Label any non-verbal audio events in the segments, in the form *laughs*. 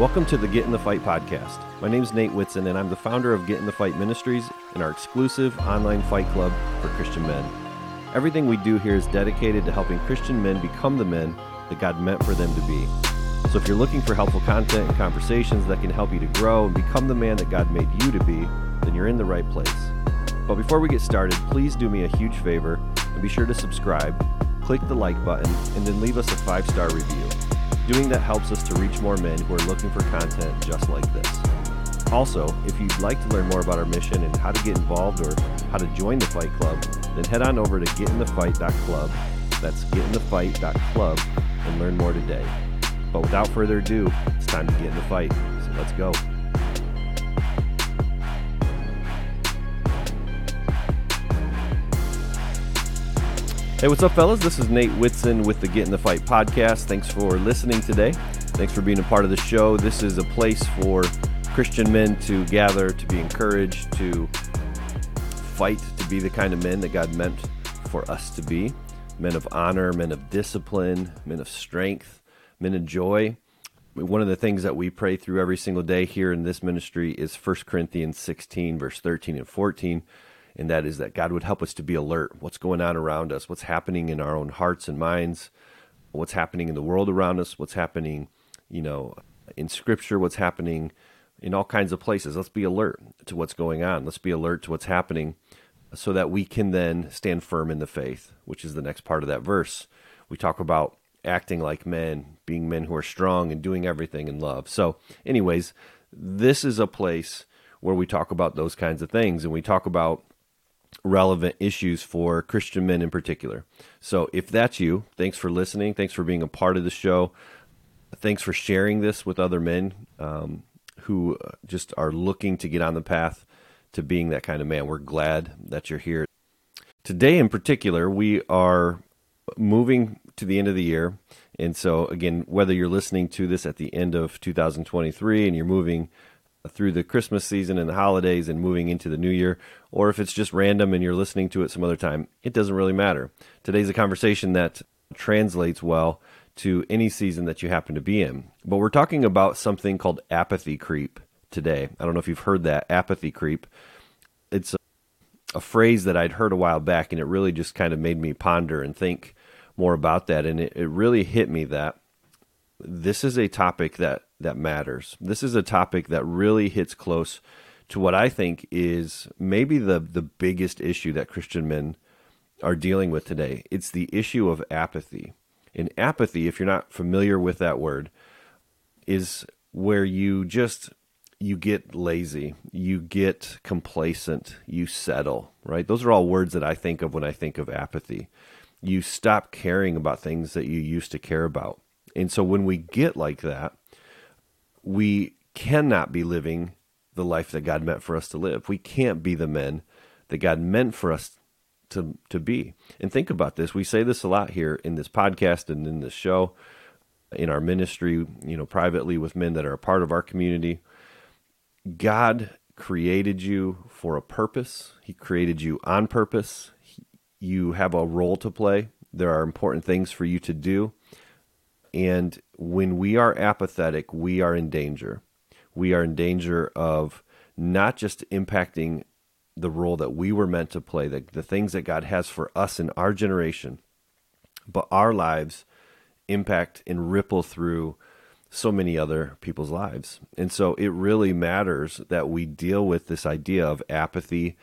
Welcome to the Get in the Fight podcast. My name is Nate Whitson, and I'm the founder of Get in the Fight Ministries and our exclusive online fight club for Christian men. Everything we do here is dedicated to helping Christian men become the men that God meant for them to be. So if you're looking for helpful content and conversations that can help you to grow and become the man that God made you to be, then you're in the right place. But before we get started, please do me a huge favor and be sure to subscribe, click the like button, and then leave us a five star review. Doing that helps us to reach more men who are looking for content just like this. Also, if you'd like to learn more about our mission and how to get involved or how to join the Fight Club, then head on over to getinthefight.club. That's getinthefight.club and learn more today. But without further ado, it's time to get in the fight. So let's go. Hey, what's up, fellas? This is Nate Whitson with the Get in the Fight podcast. Thanks for listening today. Thanks for being a part of the show. This is a place for Christian men to gather, to be encouraged, to fight, to be the kind of men that God meant for us to be men of honor, men of discipline, men of strength, men of joy. One of the things that we pray through every single day here in this ministry is 1 Corinthians 16, verse 13 and 14 and that is that God would help us to be alert. What's going on around us? What's happening in our own hearts and minds? What's happening in the world around us? What's happening, you know, in Scripture? What's happening in all kinds of places? Let's be alert to what's going on. Let's be alert to what's happening, so that we can then stand firm in the faith, which is the next part of that verse. We talk about acting like men, being men who are strong and doing everything in love. So, anyways, this is a place where we talk about those kinds of things and we talk about relevant issues for Christian men in particular. So if that's you, thanks for listening. Thanks for being a part of the show. Thanks for sharing this with other men um, who just are looking to get on the path to being that kind of man. We're glad that you're here. Today, in particular, we are moving to the end of the year. And so, again, whether you're listening to this at the end of 2023 and you're moving through the Christmas season and the holidays and moving into the new year, or if it's just random and you're listening to it some other time, it doesn't really matter. Today's a conversation that translates well to any season that you happen to be in. But we're talking about something called apathy creep today. I don't know if you've heard that apathy creep. It's a, a phrase that I'd heard a while back, and it really just kind of made me ponder and think more about that. And it, it really hit me that this is a topic that that matters. This is a topic that really hits close to what I think is maybe the the biggest issue that Christian men are dealing with today. It's the issue of apathy. And apathy, if you're not familiar with that word, is where you just you get lazy, you get complacent, you settle, right? Those are all words that I think of when I think of apathy. You stop caring about things that you used to care about. And so when we get like that, we cannot be living the life that God meant for us to live. We can't be the men that God meant for us to to be. And think about this. We say this a lot here in this podcast and in this show, in our ministry, you know, privately with men that are a part of our community. God created you for a purpose. He created you on purpose. you have a role to play. There are important things for you to do. And when we are apathetic, we are in danger. We are in danger of not just impacting the role that we were meant to play, the, the things that God has for us in our generation, but our lives impact and ripple through so many other people's lives. And so it really matters that we deal with this idea of apathy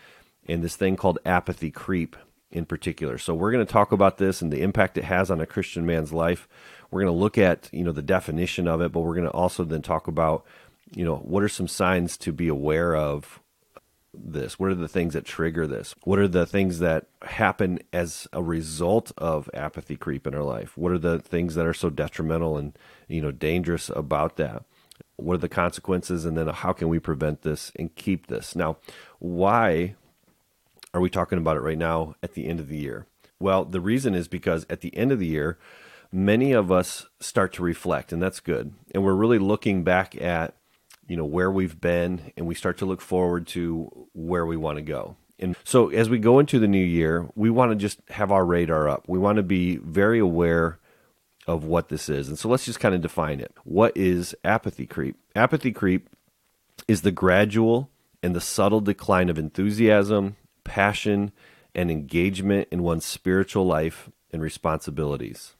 and this thing called apathy creep in particular. So we're going to talk about this and the impact it has on a Christian man's life. We're going to look at, you know, the definition of it, but we're going to also then talk about, you know, what are some signs to be aware of this? What are the things that trigger this? What are the things that happen as a result of apathy creep in our life? What are the things that are so detrimental and, you know, dangerous about that? What are the consequences and then how can we prevent this and keep this? Now, why are we talking about it right now at the end of the year? Well, the reason is because at the end of the year, many of us start to reflect, and that's good. And we're really looking back at, you know, where we've been, and we start to look forward to where we want to go. And so as we go into the new year, we want to just have our radar up. We want to be very aware of what this is. And so let's just kind of define it. What is apathy creep? Apathy creep is the gradual and the subtle decline of enthusiasm, passion, and engagement in one's spiritual life and responsibilities.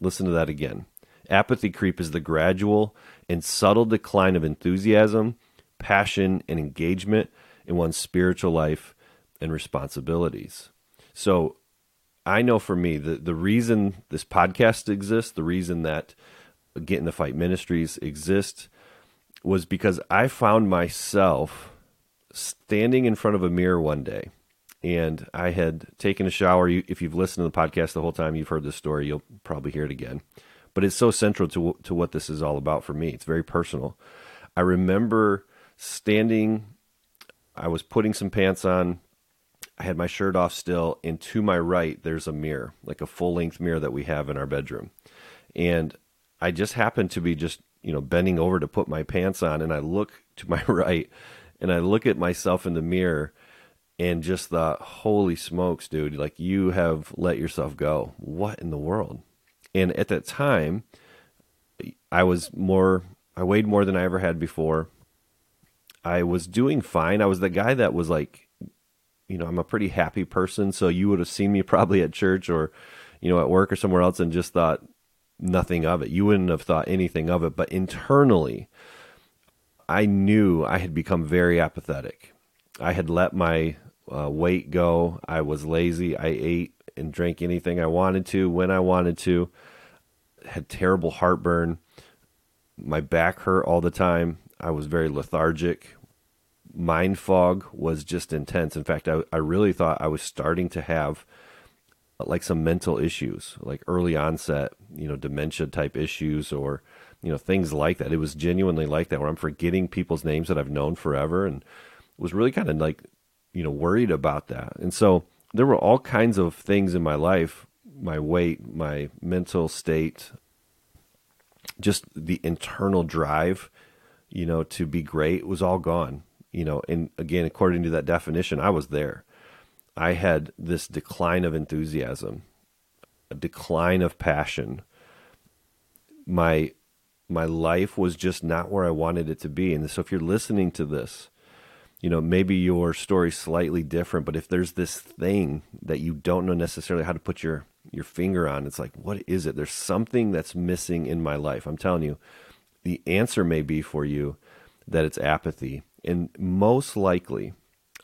Listen to that again. Apathy creep is the gradual and subtle decline of enthusiasm, passion, and engagement in one's spiritual life and responsibilities. So, I know for me, the, the reason this podcast exists, the reason that Get in the Fight Ministries exists, was because I found myself standing in front of a mirror one day and I had taken a shower. If you've listened to the podcast the whole time, you've heard this story. You'll probably hear it again. But it's so central to, to what this is all about for me. It's very personal. I remember standing, I was putting some pants on. I had my shirt off still, and to my right, there's a mirror, like a full length mirror that we have in our bedroom. And I just happened to be just, you know, bending over to put my pants on, and I look to my *laughs* right and I look at myself in the mirror and just thought, holy smokes, dude, like you have let yourself go. What in the world? And at that time, I was more, I weighed more than I ever had before. I was doing fine. I was the guy that was like, you know, I'm a pretty happy person. So you would have seen me *laughs* probably at church or, you know, at work or somewhere else and just thought nothing of it. You wouldn't have thought anything of it. But internally, I knew I had become very apathetic. I had let my uh, weight go. I was lazy. I ate and drank anything I wanted to when I wanted to. Had terrible heartburn. My back hurt all the time. I was very lethargic. Mind fog was just intense. In fact, I, I really thought I was starting to have like some mental issues, like early onset, you know, dementia type issues or you know things like that. It was genuinely like that where I'm forgetting people's names that I've known forever and was really kind of like you know worried about that. And so there were all kinds of things in my life, my weight, my mental state, just the internal drive, you know, to be great was all gone. You know, and again, according to that definition, I was there. I had this decline of enthusiasm, a decline of passion. My my life was just not where I wanted it to be. And so if you're listening to this, you know, maybe your story's slightly different, but if there's this thing that you don't know necessarily how to put your your finger on, it's like, what is it? There's something that's missing in my life. I'm telling you, the answer may be for you that it's apathy. And most likely,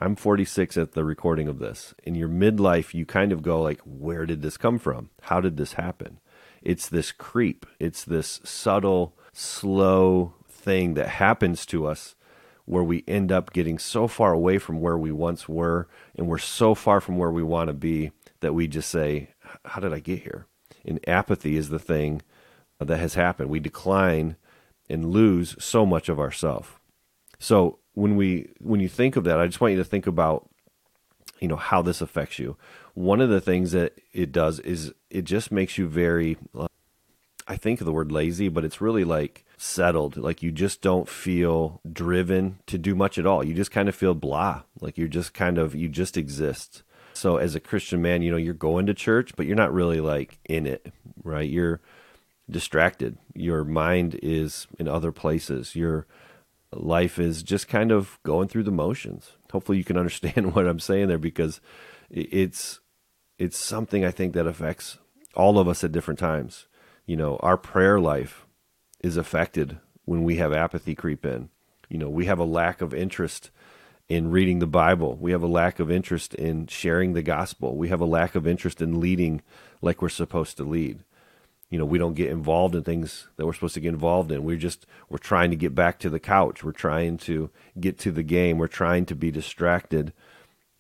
I'm 46 at the recording of this. In your midlife, you kind of go like, where did this come from? How did this happen? It's this creep. It's this subtle, slow thing that happens to us where we end up getting so far away from where we once were and we're so far from where we want to be that we just say, How did I get here? And apathy is the thing that has happened. We decline and lose so much of ourself. So when we when you think of that, I just want you to think about you know how this affects you. One of the things that it does is it just makes you very I think of the word lazy, but it's really like settled. Like you just don't feel driven to do much at all. You just kind of feel blah. Like you're just kind of, you just exist. So as a Christian man, you know, you're going to church, but you're not really like in it, right? You're distracted. Your mind is in other places. Your life is just kind of going through the motions. Hopefully you can *laughs* understand what I'm saying there because it's it's something I think that affects all of us at different times you know, our prayer life is affected when we have apathy creep in. You know, we have a lack of interest in reading the Bible. We have a lack of interest in sharing the gospel. We have a lack of interest in leading like we're supposed to lead. You know, we don't get involved in things that we're supposed to get involved in. We're just we're trying to get back to the couch. We're trying to get to the game. We're trying to be distracted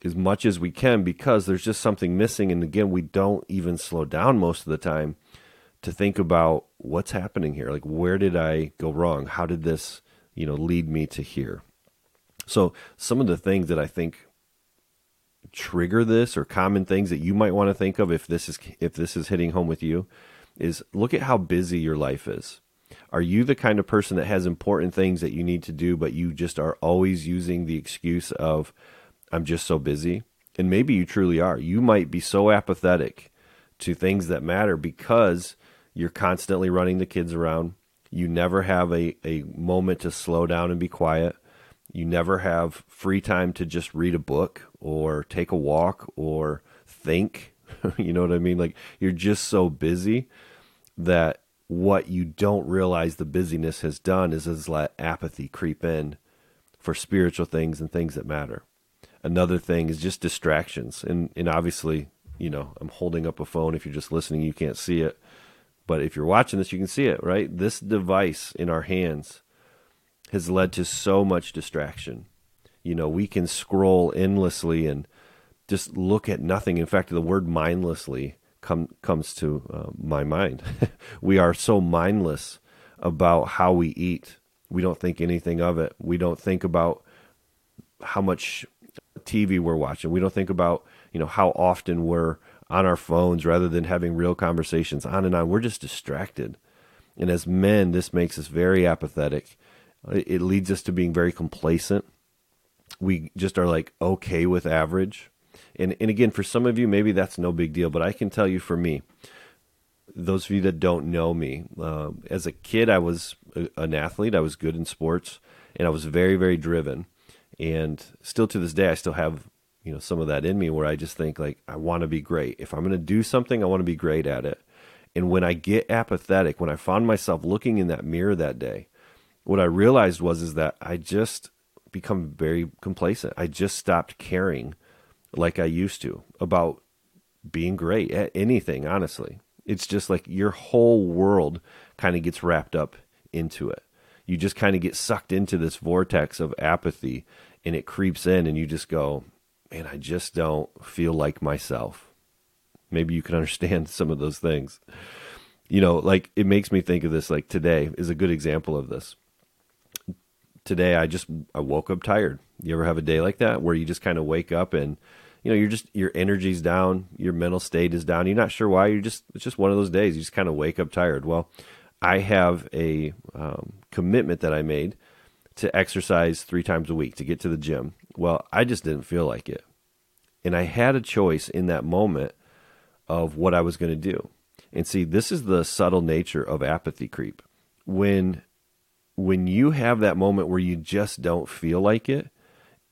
as much as we can because there's just something missing and again, we don't even slow down most of the time to think about what's happening here. Like, where did I go wrong? How did this, you know, lead me to here? So, some of the things that I think trigger this or common things that you might want to think of if this is if this is hitting home with you is look at how busy your life is. Are you the kind of person that has important things that you need to do but you just are always using the excuse of I'm just so busy? And maybe you truly are. You might be so apathetic to things that matter because You're constantly running the kids around. You never have a, a moment to slow down and be quiet. You never have free time to just read a book or take a walk or think. *laughs* you know what I mean? Like you're just so busy that what you don't realize the busyness has done is has let apathy creep in for spiritual things and things that matter. Another thing is just distractions. And and obviously, you know, I'm holding up a phone. If you're just listening, you can't see it. But if you're watching this, you can see it, right? This device in our hands has led to so much distraction. You know, we can scroll endlessly and just look at nothing. In fact, the word mindlessly come, comes to uh, my mind. *laughs* we are so mindless about how we eat. We don't think anything of it. We don't think about how much TV we're watching. We don't think about, you know, how often we're on our phones rather than having real conversations on and on. We're just distracted. And as men, this makes us very apathetic. It leads us to being very complacent. We just are like okay with average. And and again, for some of you, maybe that's no big deal. But I can tell you, for me, those of you that don't know me, uh, as a kid, I was a, an athlete. I was good in sports, and I was very very driven. And still to this day, I still have you know some of that in me where I just think like I want to be great. If I'm going to do something, I want to be great at it. And when I get apathetic, when I found myself looking in that mirror that day, what I realized was is that I just become very complacent. I just stopped caring like I used to about being great at anything, honestly. It's just like your whole world kind of gets wrapped up into it. You just kind of get sucked into this vortex of apathy and it creeps in and you just go, man, I just don't feel like myself. Maybe you can *laughs* understand some of those things. You know, like it makes me think of this like today is a good example of this. Today I just I woke up tired. You ever have a day like that where you just kind of wake up and you know, you're just your energy's down, your mental state is down. You're not sure why. You're just it's just one of those days. You just kind of wake up tired. Well, I have a um, commitment that I made to exercise three times a week to get to the gym. Well, I just didn't feel like it, and I had a choice in that moment of what I was going to do. And see, this is the subtle nature of apathy creep. When when you have that moment where you just don't feel like it,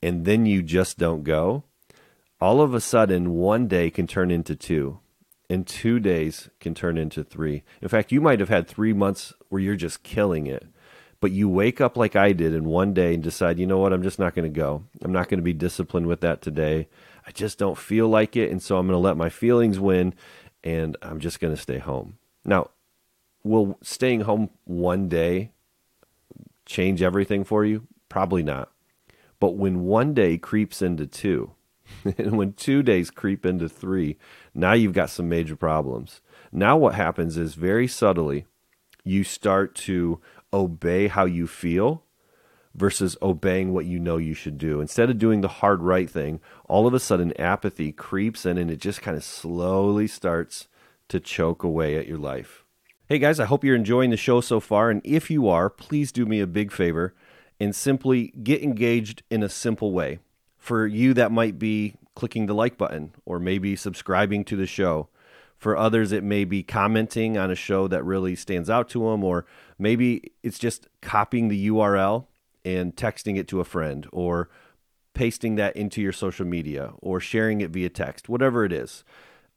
and then you just don't go all of a sudden one day can turn into two and two days can turn into three in fact you might have had three months where you're just killing it but you wake up like i did in one day and decide you know what? I'm just not going to go. I'm not going to be disciplined with that today. I just don't feel like it and so i'm going to let my feelings win and i'm just going to stay home. Now will staying home one day change everything for you? Probably not. But when one day creeps into two *laughs* and when two days creep into three, now you've got some major problems. Now, what happens is very subtly, you start to obey how you feel versus obeying what you know you should do. Instead of doing the hard right thing, all of a sudden apathy creeps in and it just kind of slowly starts to choke away at your life. Hey guys, I hope you're enjoying the show so far. And if you are, please do me a big favor and simply get engaged in a simple way. For you, that might be clicking the like button or maybe subscribing to the show. For others, it may be commenting on a show that really stands out to them, or maybe it's just copying the URL and texting it to a friend, or pasting that into your social media, or sharing it via text, whatever it is.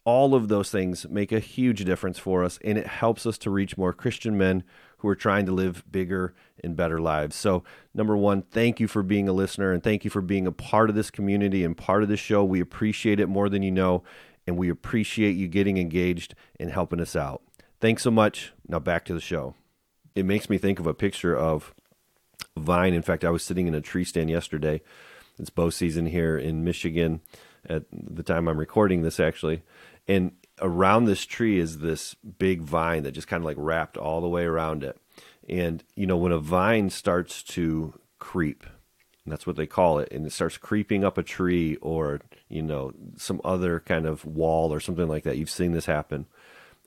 All of those things make a huge difference for us, and it helps us to reach more Christian men who are trying to live bigger and better lives. So, number one, thank you for being a listener and thank you for being a part of this community and part of this show. We appreciate it more than you know, and we appreciate you getting engaged and helping us out. Thanks so much. Now, back to the show. It makes me think of a picture of vine. In fact, I was sitting in a tree stand yesterday. It's bow season here in Michigan at the time I'm recording this, actually. And around this tree is this big vine that just kind of like wrapped all the way around it. And, you know, when a vine starts to creep, that's what they call it, and it starts creeping up a tree or, you know, some other kind of wall or something like that, you've seen this happen.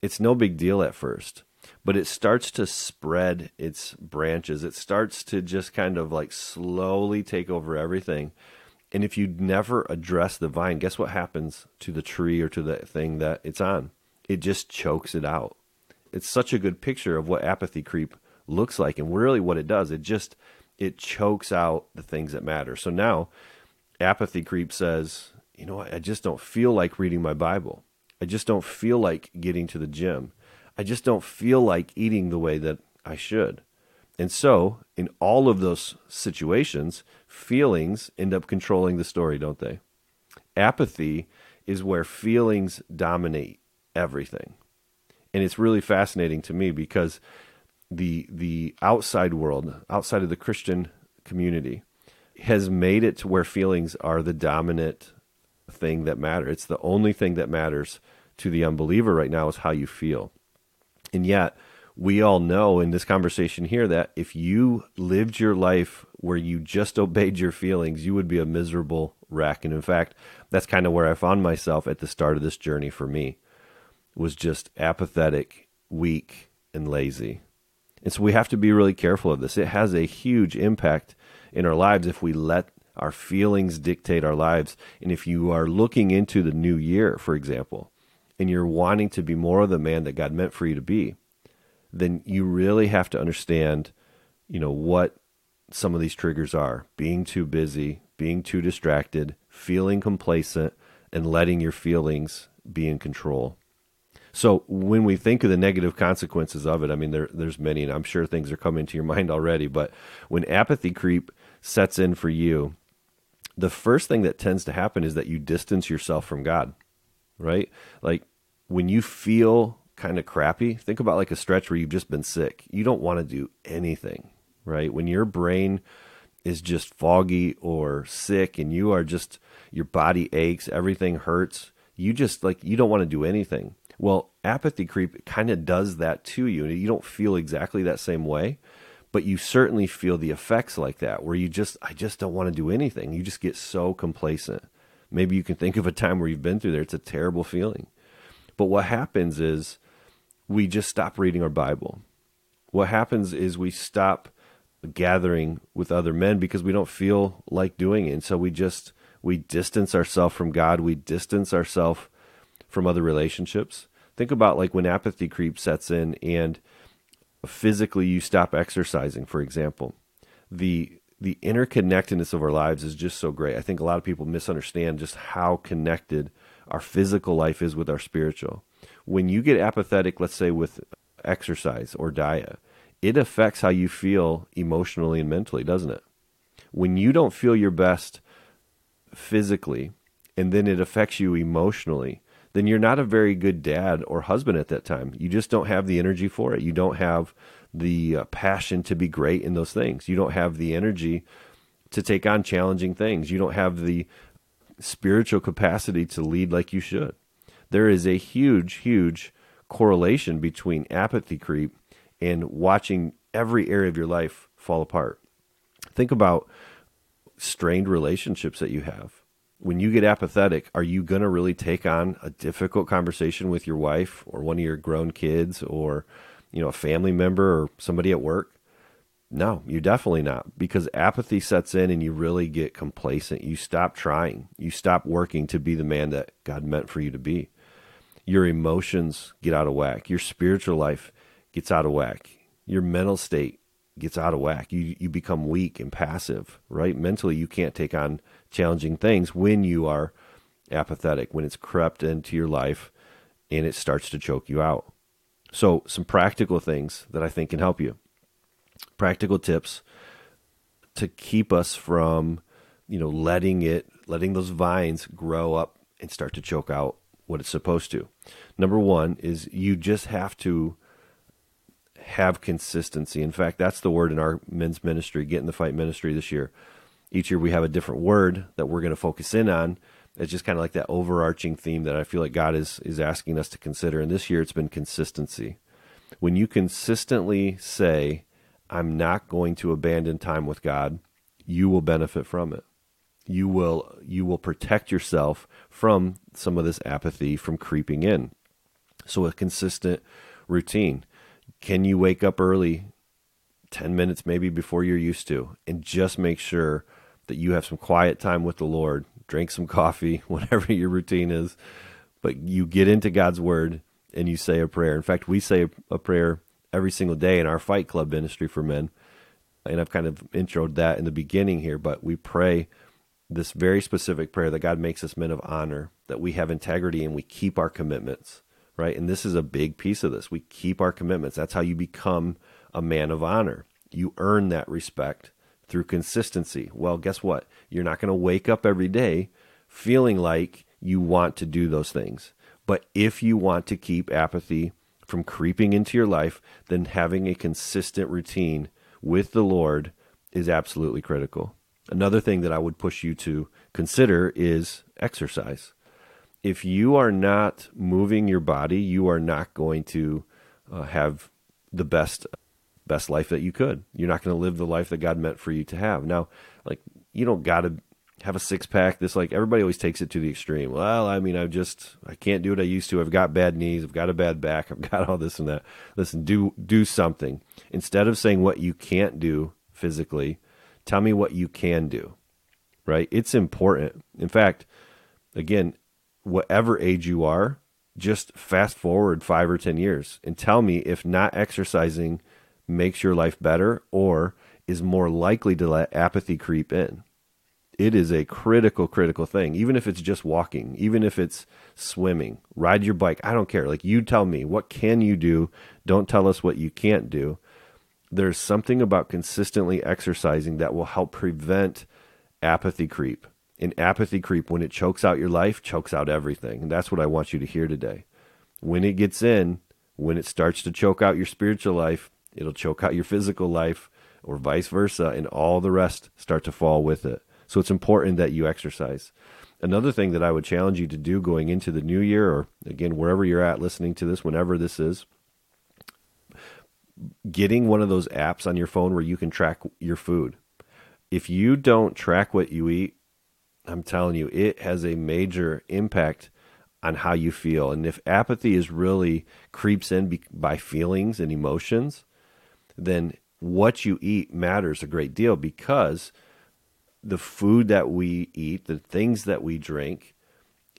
It's no big deal at first, but it starts to spread its branches. It starts to just kind of like slowly take over everything and if you never address the vine, guess what happens to the tree or to the thing that it's on? It just chokes it out. it's such a good picture of what apathy creep looks like and really what it does. It just it chokes out the things that matter. So now apathy creep says, you know I just don't feel like reading my Bible. I just don't feel like getting to the gym. I just don't feel like eating the way that I should. And so, in all of those situations, feelings end up controlling the story, don't they? Apathy is where feelings dominate everything. And it's really fascinating to me because the the outside world, outside of the Christian community, has made it to where feelings are the dominant thing that matter. It's the only thing that matters to the unbeliever right now is how you feel. And yet, we all know in this conversation here that if you lived your life where you just obeyed your feelings, you would be a miserable wreck. And in fact, that's kind of where I found myself at the start of this journey for me was just apathetic, weak, and lazy. And so we have to be really careful of this. It has a huge impact in our lives if we let our feelings dictate our lives. And if you are looking into the new year, for example, and you're wanting to be more of the man that God meant for you to be, then you really have to understand, you know, what some of these triggers are being too busy, being too distracted, feeling complacent, and letting your feelings be in control. So when we think of the negative consequences of it, I mean, there, there's many, and I'm sure things are coming to your *laughs* mind already. But when apathy creep sets in for you, the first thing that tends to happen is that you distance yourself from God, right? Like when you feel kind of crappy, think about like a stretch where you've just been sick. You don't want to do anything, right? When your brain is just foggy or sick and you are just, your body aches, everything hurts, you just like, you don't want to do anything. Well, apathy creep kind of does that to you. You don't feel exactly that same way, but you certainly feel the effects like that where you just, I just don't want to do anything. You just get so complacent. Maybe you can think of a time where you've been through there. It's a terrible feeling. But what happens is we just stop reading our Bible. What happens is we stop gathering with other men because we don't feel like doing it. And so we just we distance ourselves from God, we distance ourselves from other relationships. Think about like when apathy creep sets in and physically you stop exercising, for example. The the interconnectedness of our lives is just so great. I think a lot of people misunderstand just how connected our physical life is with our spiritual. When you get apathetic, let's say with exercise or diet, it affects how you feel emotionally and mentally, doesn't it? When you don't feel your best physically and then it affects you emotionally, then you're not a very good dad or husband at that time. You just don't have the energy for it. You don't have the uh, passion to be great in those things. You don't have the energy to take on challenging things. You don't have the spiritual capacity to lead like you should. There is a huge, huge correlation between apathy creep and watching every area of your life fall apart. Think about strained relationships that you have when you get apathetic, are you going to really take on a difficult conversation with your wife or one of your grown kids or, you know, a family member or somebody at work? No, you're definitely not because apathy sets in and you really get complacent. You stop trying. You stop working to be the man that God meant for you to be. Your emotions get out of whack. Your spiritual life gets out of whack. Your mental state gets out of whack. You you become weak and passive, right? Mentally you can't take on challenging things when you are apathetic, when it's crept into your life and it starts to choke you out. So, some practical things that I think can help you. Practical tips to keep us from, you know, letting it, letting those vines grow up and start to choke out what it's supposed to. Number one is you just have to have consistency. In fact, that's the word in our men's ministry, get in the fight ministry this year each year we have a different word that we're going to focus in on. It's just kind of like that overarching theme that I feel like God is is asking us to consider. And this year it's been consistency. When you consistently say, I'm not going to abandon time with God, you will benefit from it. You will you will protect yourself from some of this apathy from creeping in. So a consistent routine. Can you wake up early 10 minutes maybe before you're used to and just make sure that you have some quiet time with the Lord, drink some coffee, *laughs* whatever your routine is, but you get into God's word and you say a prayer. In fact, we say a, prayer every single day in our Fight Club ministry for men. And I've kind of introed that in the beginning here, but we pray this very specific prayer that God makes us men of honor, that we have integrity and we keep our commitments, right? And this is a big piece of this. We keep our commitments. That's how you become a man of honor. You earn that respect through consistency. Well, guess what? You're not going to wake up every day feeling like you want to do those things. But if you want to keep apathy from creeping into your life, then having a consistent routine with the Lord is absolutely critical. Another thing that I would push you to consider is exercise. If you are not moving your body, you are not going to uh, have the best best life that you could. You're not going to live the life that God meant for you to have. Now, like you don't got to have a six pack. This like everybody always takes it to the extreme. Well, I mean, I just I can't do what I used to. I've got bad knees. I've got a bad back. I've got all this and that. Listen, do do something instead of saying what you can't do physically. Tell me what you can do. Right? It's important. In fact, again, whatever age you are, just fast forward five or ten years and tell me if not exercising makes your life better or is more likely to let apathy creep in it is a critical, critical thing. Even if it's just walking, even if it's swimming, ride your bike. I don't care. Like you tell me, what can you do? Don't tell us what you can't do. There's something about consistently exercising that will help prevent apathy creep. And apathy creep, when it chokes out your life, chokes out everything. And that's what I want you to hear today. When it gets in, when it starts to choke out your spiritual life, it'll choke out your physical life, or vice versa, and all the rest start to fall with it. So it's important that you exercise. Another thing that I would challenge you to do going into the new year, or again, wherever you're at listening to this, whenever this is, getting one of those apps on your phone where you can track your food. If you don't track what you eat, I'm telling you, it has a major impact on how you feel. And if apathy is really creeps in by feelings and emotions, then what you eat matters a great deal because the food that we eat, the things that we drink,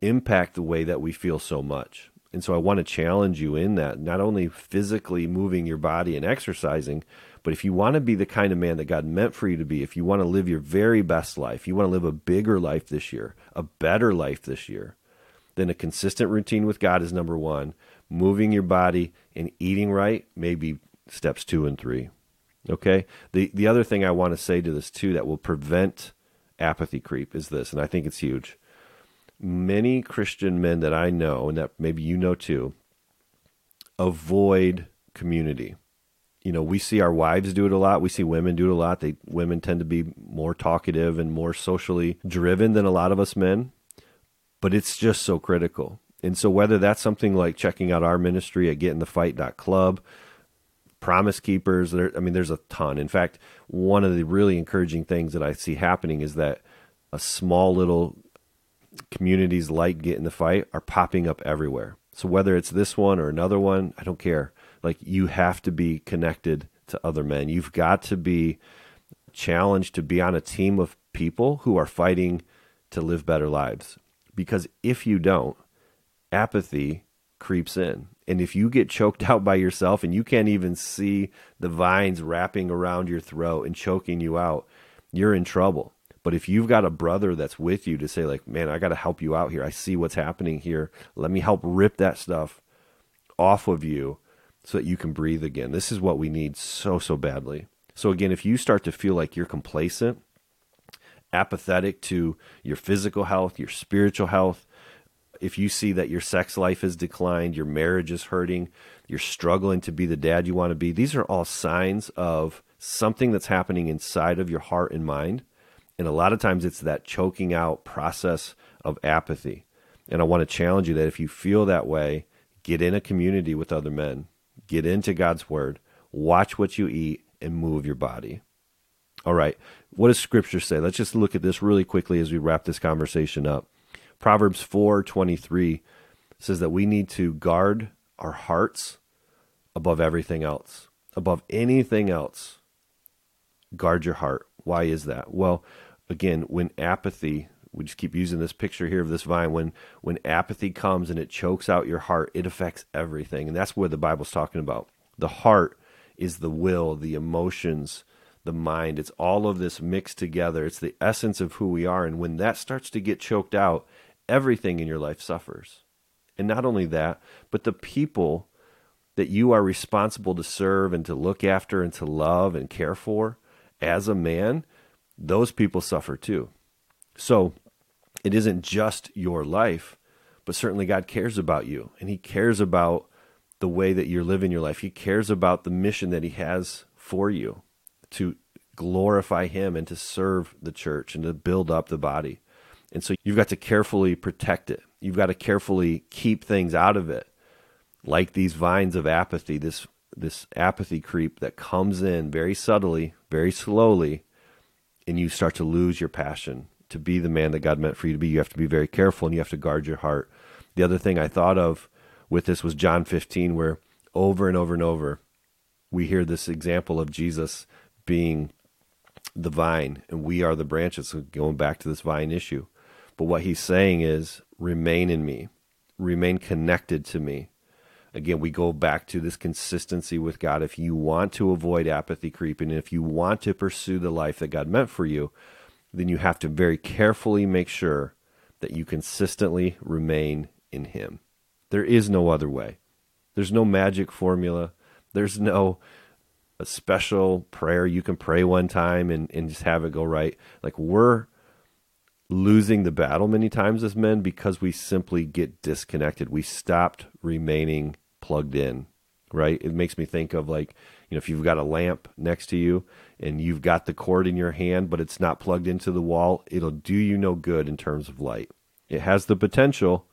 impact the way that we feel so much. And so I want to challenge you in that, not only physically moving your body and exercising, but if you want to be the kind of man that God meant for you to be, if you want to live your very best life, you want to live a bigger life this year, a better life this year, then a consistent routine with God is number one. Moving your body and eating right, may be steps two and three. Okay. The the other thing I want to say to this too that will prevent apathy creep is this, and I think it's huge. Many Christian men that I know, and that maybe you know too, avoid community. You know, we see our wives do it a lot. We see women do it a lot. They women tend to be more talkative and more socially driven than a lot of us men. But it's just so critical. And so whether that's something like checking out our ministry at getinthefight.club, promise keepers. There, I mean, there's a ton. In fact, one of the really encouraging things that I see happening is that a small little communities like Get in the Fight are popping up everywhere. So whether it's this one or another one, I don't care. Like you have to be connected to other men. You've got to be challenged to be on a team of people who are fighting to live better lives. Because if you don't, apathy creeps in and if you get choked *laughs* out by yourself and you can't even see the vines wrapping around your throat and choking you out, you're in trouble. But if you've got a brother that's with you to say, like, man, I got to help you out here. I see what's happening here. Let me help rip that stuff off of you so that you can breathe again. This is what we need so, so badly. So, again, if you start to feel like you're complacent, apathetic to your physical health, your spiritual health, if you see that your sex life has declined, your marriage is hurting, you're struggling to be the dad you want to be, these are all signs of something that's happening inside of your heart and mind. And a lot of times it's that choking out process of apathy. And I want to challenge you that if you feel that way, get in a community with other men, get into God's word, watch what you eat, and move your body. All right. What does scripture say? Let's just look at this really quickly as we wrap this conversation up. Proverbs 4:23 says that we need to guard our hearts above everything else. Above anything else. Guard your heart. Why is that? Well, again, when apathy we just keep using this picture here of this vine when when apathy comes and it chokes out your heart it affects everything and that's what the bible's talking about the heart is the will the emotions the mind it's all of this mixed together it's the essence of who we are and when that starts to get choked out everything in your life suffers and not only that but the people that you are responsible to serve and to look after and to love and care for as a man those people suffer too so it isn't just your life, but certainly God cares about you and He cares about the way that you're living your life. He cares about the mission that He has for you to glorify Him and to serve the church and to build up the body. And so you've got to carefully protect it. You've got to carefully keep things out of it, like these vines of apathy, this this apathy creep that comes in very subtly, very slowly, and you start to lose your passion to be the man that God meant for you to be, you have to be very careful and you have to guard your heart. The other thing I thought of with this was John 15, where over and over and over we hear this example of Jesus being the vine and we are the branches. So going back to this vine issue. But what he's saying is remain in me, remain connected to me. Again, we go back to this consistency with God. If you want to avoid apathy creeping, if you want to pursue the life that God meant for you, then you have to very carefully make sure that you consistently remain in Him. There is no other way. There's no magic formula. There's no a special prayer you can pray one time and, and just have it go right. Like we're losing the battle many times as men because we simply get disconnected. We stopped remaining plugged in, right? It makes me think of like, you know, if you've got a lamp next to you and you've got the cord in your hand, but it's not plugged into the wall, it'll do you no good in terms of light. It has the potential,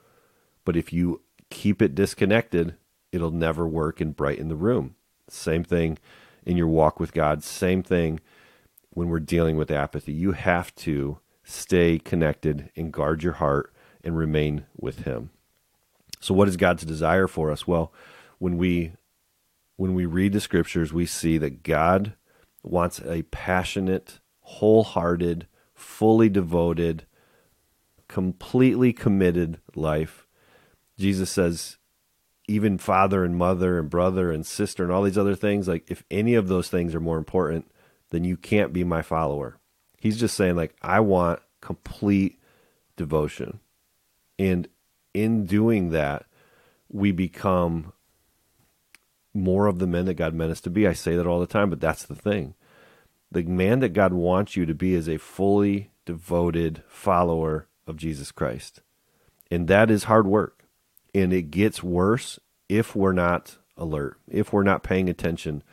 but if you keep it disconnected, it'll never work and brighten the room. Same thing in your walk with God. Same thing when we're dealing with apathy. You have to stay connected and guard your heart and remain with Him. So, what is God's desire for us? Well, when we when we read the scriptures, we see that God wants a passionate, wholehearted, fully devoted, completely committed life. Jesus says, even father and mother and brother and sister and all these other things, like if any of those things are more important, then you can't be my follower. He's just saying, like, I want complete devotion. And in doing that, we become more of the men that God meant us to be. I say that all the time, but that's the thing. The man that God wants you to be is a fully devoted follower of Jesus Christ. And that is hard work. And it gets worse if we're not alert, if we're not paying attention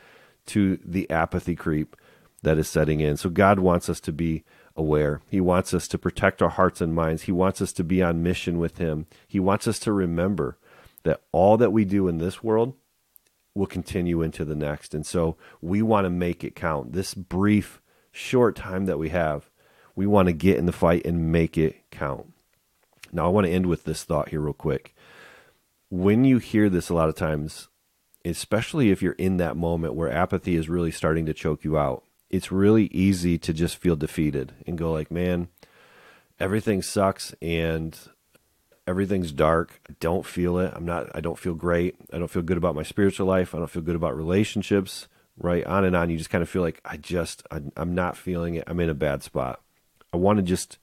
to the apathy creep that is setting in. So God wants us to be aware. He wants us to protect our hearts and minds. He wants us to be on mission with Him. He wants us to remember that all that we do in this world will continue into the next. And so we want to make it count. This brief, short time that we have, we want to get in the fight and make it count. Now, I want to end with this thought here, real quick. When you hear this, a lot of times, especially if you're in that moment where apathy is really starting to choke you out, it's really easy to just feel defeated and go, like, man, everything sucks and everything's dark. I don't feel it. I'm not I don't feel great. I don't feel good about my spiritual life. I don't feel good about relationships, right? On and on. You just kind of feel like I just I, I'm not feeling it. I'm in a bad spot. I want to just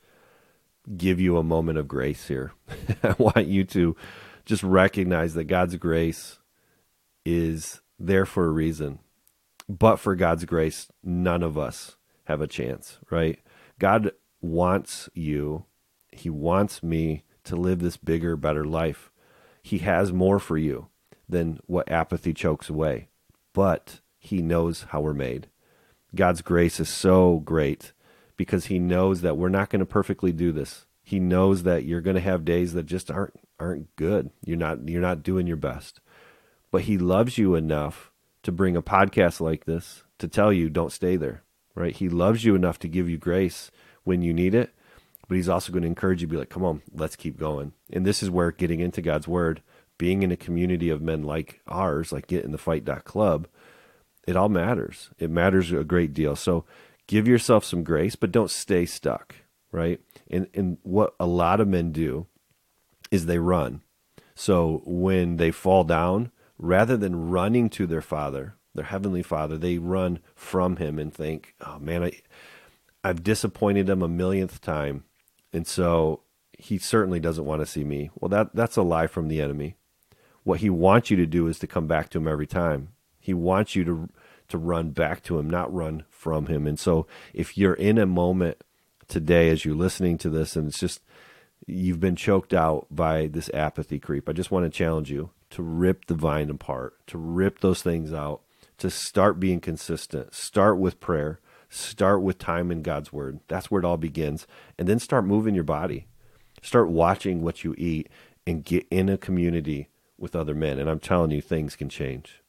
give you a moment of grace here. *laughs* I want you to just recognize that God's grace is there for a reason. But for God's grace, none of us have a chance, right? God wants you. He wants me to live this bigger, better life. He has more for you than what apathy chokes away, but He knows how we're made. God's grace is so great because He knows that we're not going to perfectly do this. He knows that you're going to have days that just aren't aren't good. You're not you're not doing your best. But he loves you enough to bring a podcast like this to tell you don't stay there, right? He loves you enough to give you grace when you need it but he's also going to encourage you to be like, come on, let's keep going. And this is where getting into God's word, being in a community of men like ours, like get in the fight club, it all matters. It matters a great deal. So give yourself some grace, but don't stay stuck. right? And and what a lot of men do is they run. So when they fall down, rather than running to their father, their heavenly father, they run from him and think, "Oh man, I I've disappointed him a millionth time." And so he certainly doesn't want to see me. Well, that that's a lie from the enemy. What he wants you to do is to come back to him every time. He wants you to to run back to him, not run from him. And so if you're in a moment today as you're listening to this and it's just you've been choked out by this apathy creep, I just want to challenge you to rip the vine apart, to rip those things out, to start being consistent. Start with prayer. Start with time in God's word. That's where it all begins. And then start moving your body. Start watching what you eat and get in a community with other men. And I'm telling you, things can change.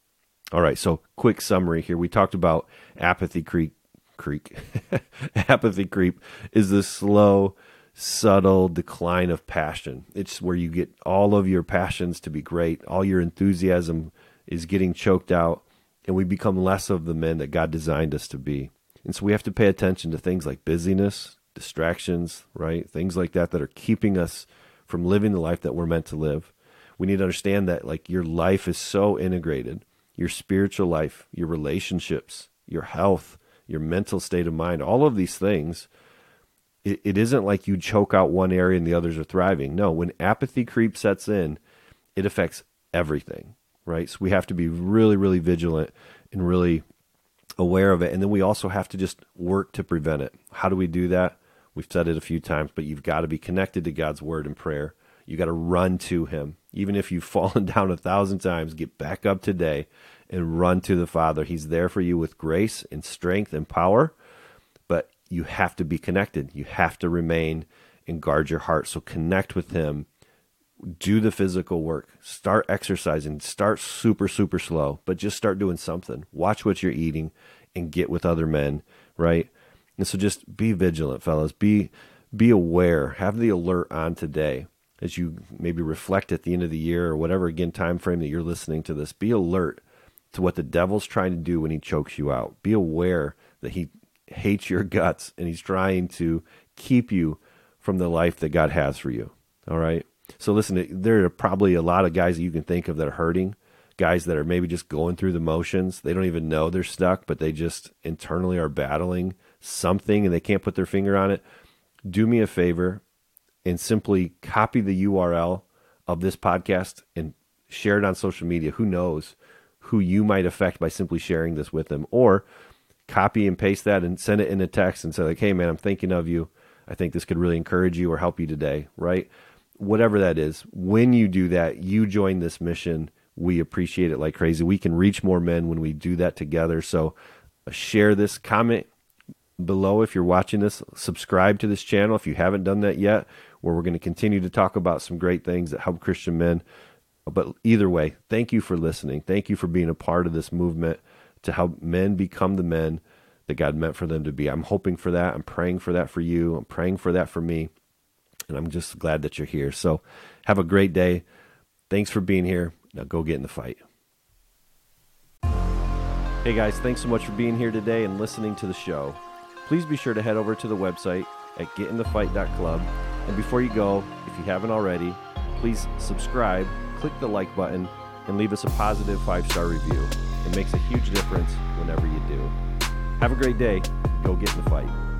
All right, so quick summary here. We talked about apathy creep. Creek. *laughs* apathy creep is the slow, subtle decline of passion. It's where you get all of your passions to be great, all your enthusiasm is getting choked out, and we become less of the men that God designed us to be. And so we have to pay attention to things like busyness, distractions, right? Things like that that are keeping us from living the life that we're meant to live. We need to understand that like your life is so integrated, your spiritual life, your relationships, your health, your mental state of mind, all of these things. It, it isn't like you choke out one area and the others are thriving. No, when apathy creep sets in, it affects everything, right? So we have to be really, really vigilant and really aware of it. And then we also have to just work to prevent it. How do we do that? We've said it a few times, but you've got to be connected to God's word and prayer. You got to run to Him. Even if you've *laughs* fallen down a thousand times, get back up today and run to the Father. He's there for you with grace and strength and power, you have to be connected. You have to remain and guard your heart. So connect with Him. Do the physical work. Start exercising. Start super, super slow, but just start doing something. Watch what you're eating and get with other men, right? And so just be vigilant, fellas. Be be aware. Have the alert on today as you maybe reflect at the end of the year or whatever again time frame that you're listening to this. Be alert to what the devil's trying to do when he chokes you out. Be aware that he hates your guts and he's trying to keep you from the life that God has for you. All right? So listen, there are probably a lot of guys that you can think of that are hurting guys that are maybe just going through the motions. They don't even know they're stuck, but they just internally are battling something and they can't put their finger on it. Do me a favor and simply copy the URL of this podcast and share it on social media. Who knows who you might affect by simply sharing this with them or copy and paste that and send it in a text and say like, "Hey man, I'm thinking of you. I think this could really encourage you or help you today," right? Whatever that is. When you do that, you join this mission we appreciate it like crazy. We can reach more men when we do that together. So uh, share this, comment below if you're watching this, subscribe to this channel if you haven't done that yet, where we're going to continue to talk about some great things that help Christian men. But either way, thank you for listening. Thank you for being a part of this movement to help men become the men that God meant for them to be. I'm hoping for that. I'm praying for that for you. I'm praying for that for me. And I'm just glad that you're here. So have a great day. Thanks for being here. Now go get in the fight. Hey guys, thanks so much for being here today and listening to the show. Please be sure to head over to the website at getinthefight.club. And before you go, if you haven't already, please subscribe, click the like button, and leave us a positive five star review. It makes a huge difference whenever you do. Have a great day. Go get in the fight.